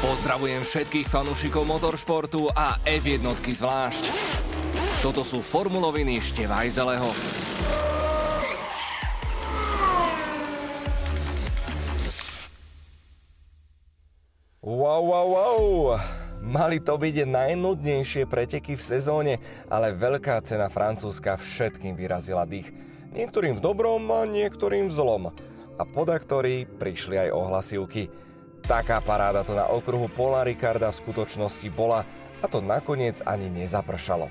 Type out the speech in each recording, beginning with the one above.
Pozdravujem všetkých fanúšikov motoršportu a F1 zvlášť. Toto sú formuloviny Števajzeleho. Wow, wow, wow! Mali to byť najnudnejšie preteky v sezóne, ale veľká cena Francúzska všetkým vyrazila dých. Niektorým v dobrom a niektorým v zlom. A podaktori prišli aj ohlasivky. Taká paráda to na okruhu Pola Ricarda v skutočnosti bola a to nakoniec ani nezapršalo.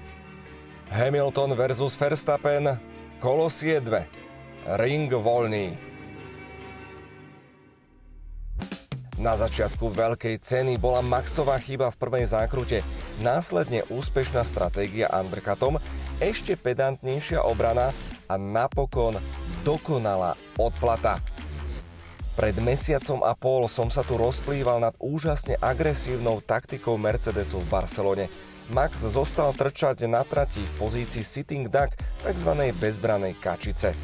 Hamilton versus Verstappen, kolosie 2, ring voľný. Na začiatku veľkej ceny bola maxová chyba v prvej zákrute, následne úspešná stratégia undercutom, ešte pedantnejšia obrana a napokon dokonalá odplata. Pred mesiacom a pol som sa tu rozplýval nad úžasne agresívnou taktikou Mercedesu v Barcelone. Max zostal trčať na trati v pozícii sitting duck, tzv. bezbranej kačice.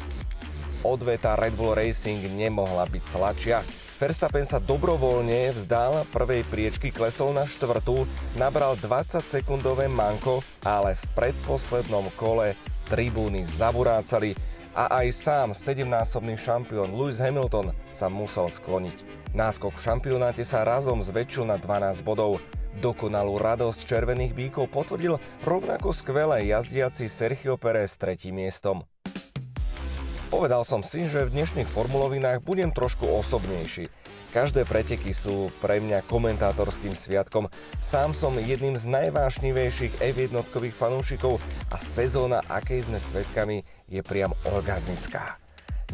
Odveta Red Bull Racing nemohla byť sladšia. Verstappen sa dobrovoľne vzdal prvej priečky, klesol na štvrtú, nabral 20-sekundové manko, ale v predposlednom kole tribúny zaburácali a aj sám 7-násobný šampión Lewis Hamilton sa musel skloniť. Náskok v šampionáte sa razom zväčšil na 12 bodov. Dokonalú radosť červených bíkov potvrdil rovnako skvelé jazdiaci Sergio Perez s tretím miestom. Povedal som si, že v dnešných formulovinách budem trošku osobnejší. Každé preteky sú pre mňa komentátorským sviatkom. Sám som jedným z najvášnivejších F1 fanúšikov a sezóna, akej sme svetkami, je priam orgazmická.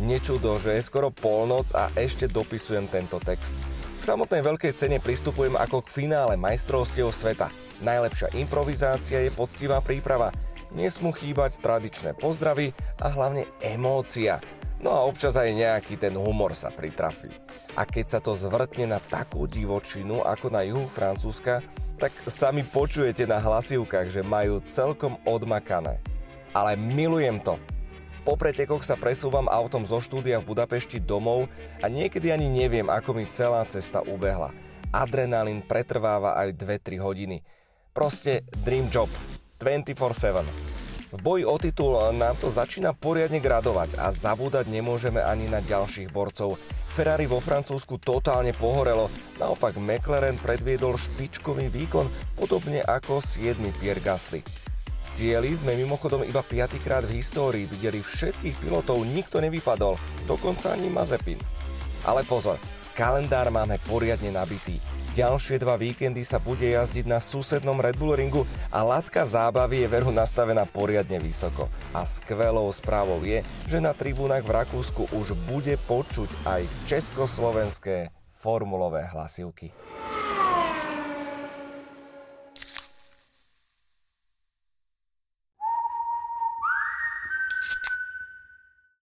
Nečudo, že je skoro polnoc a ešte dopisujem tento text. K samotnej veľkej cene pristupujem ako k finále majstrovstiev sveta. Najlepšia improvizácia je poctivá príprava – nesmú chýbať tradičné pozdravy a hlavne emócia. No a občas aj nejaký ten humor sa pritrafí. A keď sa to zvrtne na takú divočinu ako na juhu Francúzska, tak sami počujete na hlasivkách, že majú celkom odmakané. Ale milujem to. Po pretekoch sa presúvam autom zo štúdia v Budapešti domov a niekedy ani neviem, ako mi celá cesta ubehla. Adrenalín pretrváva aj 2-3 hodiny. Proste dream job. 24-7. V boji o titul nám to začína poriadne gradovať a zabúdať nemôžeme ani na ďalších borcov. Ferrari vo Francúzsku totálne pohorelo, naopak McLaren predviedol špičkový výkon, podobne ako 7. Pierre Gasly. V cieli sme mimochodom iba 5. krát v histórii videli všetkých pilotov, nikto nevypadol, dokonca ani Mazepin. Ale pozor, kalendár máme poriadne nabitý. Ďalšie dva víkendy sa bude jazdiť na susednom Red Bull ringu a latka zábavy je veru nastavená poriadne vysoko. A skvelou správou je, že na tribúnach v Rakúsku už bude počuť aj československé formulové hlasivky.